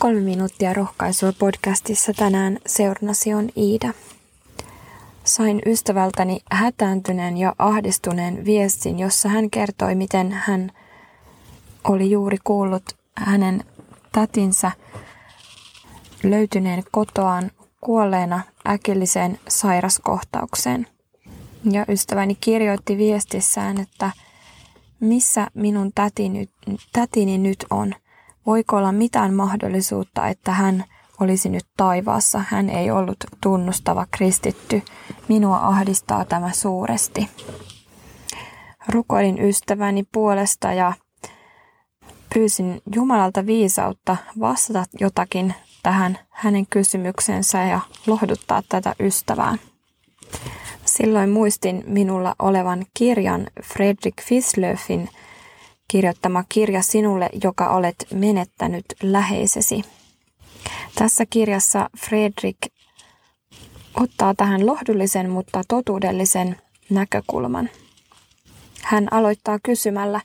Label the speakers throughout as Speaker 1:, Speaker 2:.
Speaker 1: Kolme minuuttia rohkaisua podcastissa tänään seurnasi on Iida. Sain ystävältäni hätääntyneen ja ahdistuneen viestin, jossa hän kertoi, miten hän oli juuri kuullut hänen tätinsä löytyneen kotoaan kuolleena äkilliseen sairaskohtaukseen. Ja ystäväni kirjoitti viestissään, että missä minun tätini, tätini nyt on – Voiko olla mitään mahdollisuutta, että hän olisi nyt taivaassa? Hän ei ollut tunnustava kristitty. Minua ahdistaa tämä suuresti. Rukoilin ystäväni puolesta ja pyysin Jumalalta viisautta vastata jotakin tähän hänen kysymyksensä ja lohduttaa tätä ystävää. Silloin muistin minulla olevan kirjan Fredrik Fislöfin kirjoittama kirja sinulle, joka olet menettänyt läheisesi. Tässä kirjassa Fredrik ottaa tähän lohdullisen, mutta totuudellisen näkökulman. Hän aloittaa kysymällä,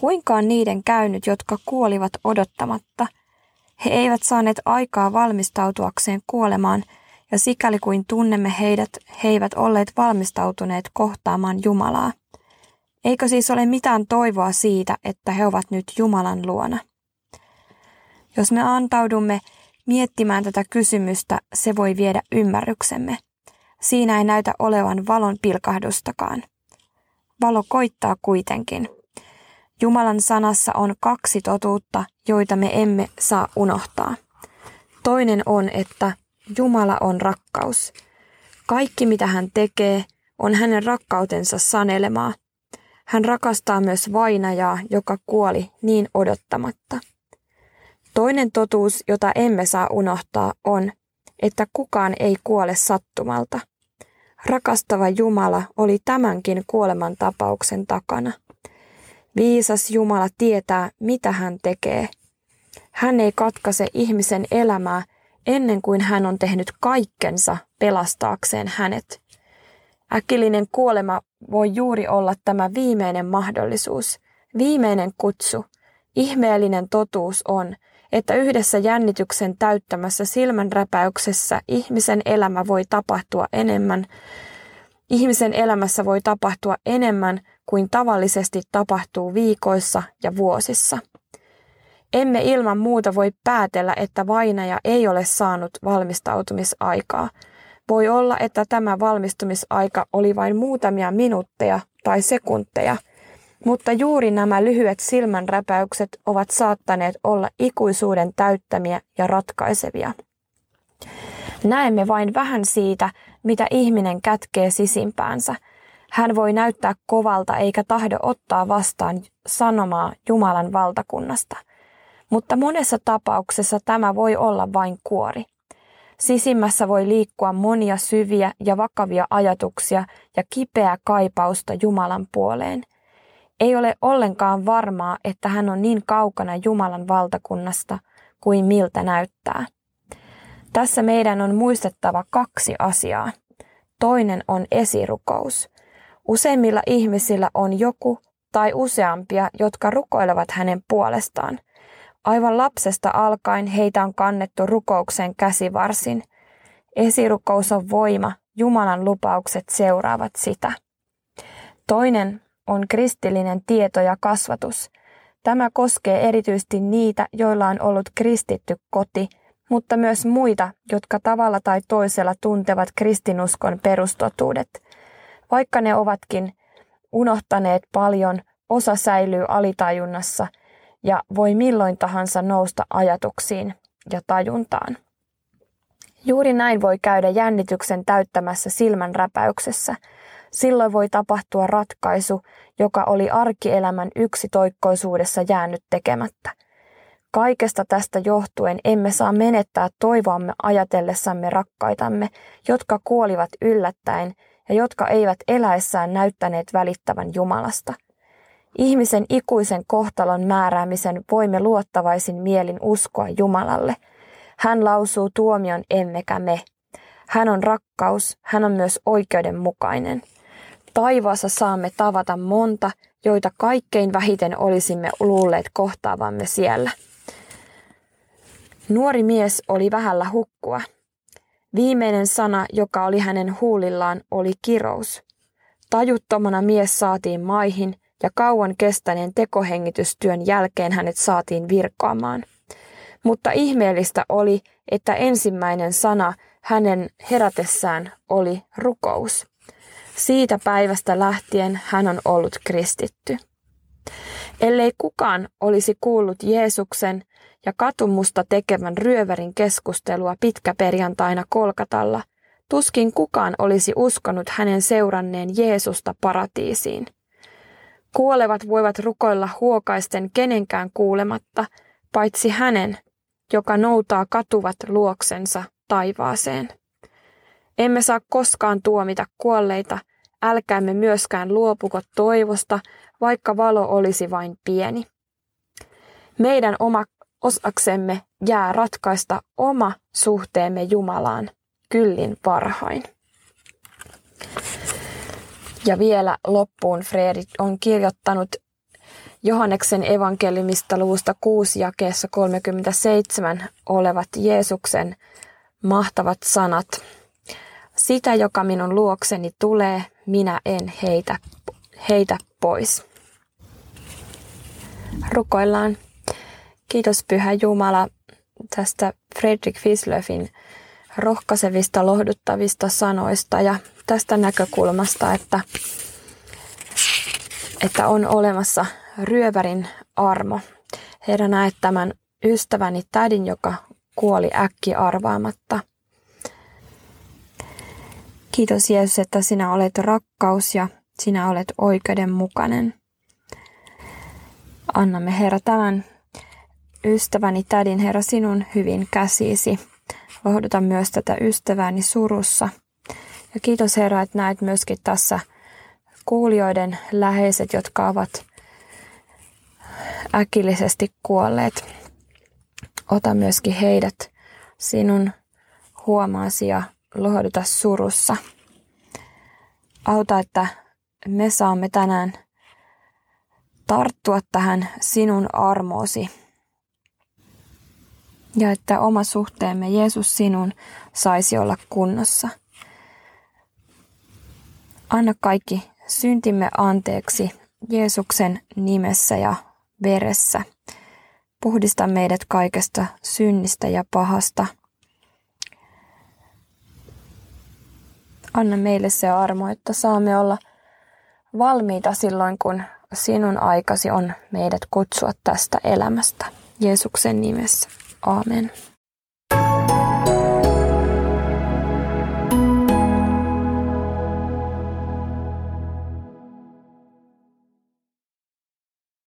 Speaker 1: kuinka on niiden käynyt, jotka kuolivat odottamatta. He eivät saaneet aikaa valmistautuakseen kuolemaan, ja sikäli kuin tunnemme heidät, he eivät olleet valmistautuneet kohtaamaan Jumalaa. Eikö siis ole mitään toivoa siitä, että he ovat nyt Jumalan luona? Jos me antaudumme miettimään tätä kysymystä, se voi viedä ymmärryksemme. Siinä ei näytä olevan valon pilkahdustakaan. Valo koittaa kuitenkin. Jumalan sanassa on kaksi totuutta, joita me emme saa unohtaa. Toinen on, että Jumala on rakkaus. Kaikki mitä hän tekee, on hänen rakkautensa sanelemaa, hän rakastaa myös vainajaa, joka kuoli niin odottamatta. Toinen totuus, jota emme saa unohtaa, on, että kukaan ei kuole sattumalta. Rakastava Jumala oli tämänkin kuoleman tapauksen takana. Viisas Jumala tietää, mitä hän tekee. Hän ei katkaise ihmisen elämää ennen kuin hän on tehnyt kaikkensa pelastaakseen hänet. Äkillinen kuolema voi juuri olla tämä viimeinen mahdollisuus, viimeinen kutsu. Ihmeellinen totuus on, että yhdessä jännityksen täyttämässä silmänräpäyksessä ihmisen elämä voi tapahtua enemmän. Ihmisen elämässä voi tapahtua enemmän kuin tavallisesti tapahtuu viikoissa ja vuosissa. Emme ilman muuta voi päätellä, että vainaja ei ole saanut valmistautumisaikaa – voi olla, että tämä valmistumisaika oli vain muutamia minuutteja tai sekunteja, mutta juuri nämä lyhyet silmänräpäykset ovat saattaneet olla ikuisuuden täyttämiä ja ratkaisevia. Näemme vain vähän siitä, mitä ihminen kätkee sisimpäänsä. Hän voi näyttää kovalta eikä tahdo ottaa vastaan sanomaa Jumalan valtakunnasta. Mutta monessa tapauksessa tämä voi olla vain kuori. Sisimmässä voi liikkua monia syviä ja vakavia ajatuksia ja kipeää kaipausta Jumalan puoleen. Ei ole ollenkaan varmaa, että hän on niin kaukana Jumalan valtakunnasta kuin miltä näyttää. Tässä meidän on muistettava kaksi asiaa. Toinen on esirukous. Useimmilla ihmisillä on joku tai useampia, jotka rukoilevat hänen puolestaan – Aivan lapsesta alkaen heitä on kannettu rukouksen käsivarsin. Esirukous on voima, Jumalan lupaukset seuraavat sitä. Toinen on kristillinen tieto ja kasvatus. Tämä koskee erityisesti niitä, joilla on ollut kristitty koti, mutta myös muita, jotka tavalla tai toisella tuntevat kristinuskon perustotuudet. Vaikka ne ovatkin unohtaneet paljon, osa säilyy alitajunnassa – ja voi milloin tahansa nousta ajatuksiin ja tajuntaan. Juuri näin voi käydä jännityksen täyttämässä silmän räpäyksessä. Silloin voi tapahtua ratkaisu, joka oli arkielämän yksi toikkoisuudessa jäänyt tekemättä. Kaikesta tästä johtuen emme saa menettää toivoamme ajatellessamme rakkaitamme, jotka kuolivat yllättäen ja jotka eivät eläessään näyttäneet välittävän Jumalasta – Ihmisen ikuisen kohtalon määräämisen voimme luottavaisin mielin uskoa Jumalalle. Hän lausuu tuomion emmekä me. Hän on rakkaus, hän on myös oikeudenmukainen. Taivaassa saamme tavata monta, joita kaikkein vähiten olisimme luulleet kohtaavamme siellä. Nuori mies oli vähällä hukkua. Viimeinen sana, joka oli hänen huulillaan, oli kirous. Tajuttomana mies saatiin maihin ja kauan kestäneen tekohengitystyön jälkeen hänet saatiin virkoamaan. Mutta ihmeellistä oli, että ensimmäinen sana hänen herätessään oli rukous. Siitä päivästä lähtien hän on ollut kristitty. Ellei kukaan olisi kuullut Jeesuksen ja katumusta tekevän ryövärin keskustelua pitkäperjantaina Kolkatalla, tuskin kukaan olisi uskonut hänen seuranneen Jeesusta paratiisiin. Kuolevat voivat rukoilla huokaisten kenenkään kuulematta, paitsi hänen, joka noutaa katuvat luoksensa taivaaseen. Emme saa koskaan tuomita kuolleita, älkäämme myöskään luopuko toivosta, vaikka valo olisi vain pieni. Meidän oma osaksemme jää ratkaista oma suhteemme Jumalaan kyllin parhain. Ja vielä loppuun Fredrik on kirjoittanut Johanneksen evankeliumista luusta 6 jakeessa 37 olevat Jeesuksen mahtavat sanat. Sitä, joka minun luokseni tulee, minä en heitä, heitä pois. Rukoillaan. Kiitos Pyhä Jumala tästä Fredrik Fislöfin rohkaisevista, lohduttavista sanoista ja tästä näkökulmasta, että, että on olemassa ryövärin armo. Herra näet tämän ystäväni tädin, joka kuoli äkki arvaamatta. Kiitos Jeesus, että sinä olet rakkaus ja sinä olet oikeudenmukainen. Annamme Herra tämän ystäväni tädin Herra sinun hyvin käsisi. Lohduta myös tätä ystävääni surussa. Ja kiitos Herra, että näet myöskin tässä kuulijoiden läheiset, jotka ovat äkillisesti kuolleet. Ota myöskin heidät sinun huomaasi ja lohduta surussa. Auta, että me saamme tänään tarttua tähän sinun armoosi ja että oma suhteemme Jeesus sinun saisi olla kunnossa. Anna kaikki syntimme anteeksi Jeesuksen nimessä ja veressä. Puhdista meidät kaikesta synnistä ja pahasta. Anna meille se armo, että saamme olla valmiita silloin, kun sinun aikasi on meidät kutsua tästä elämästä. Jeesuksen nimessä. Amen.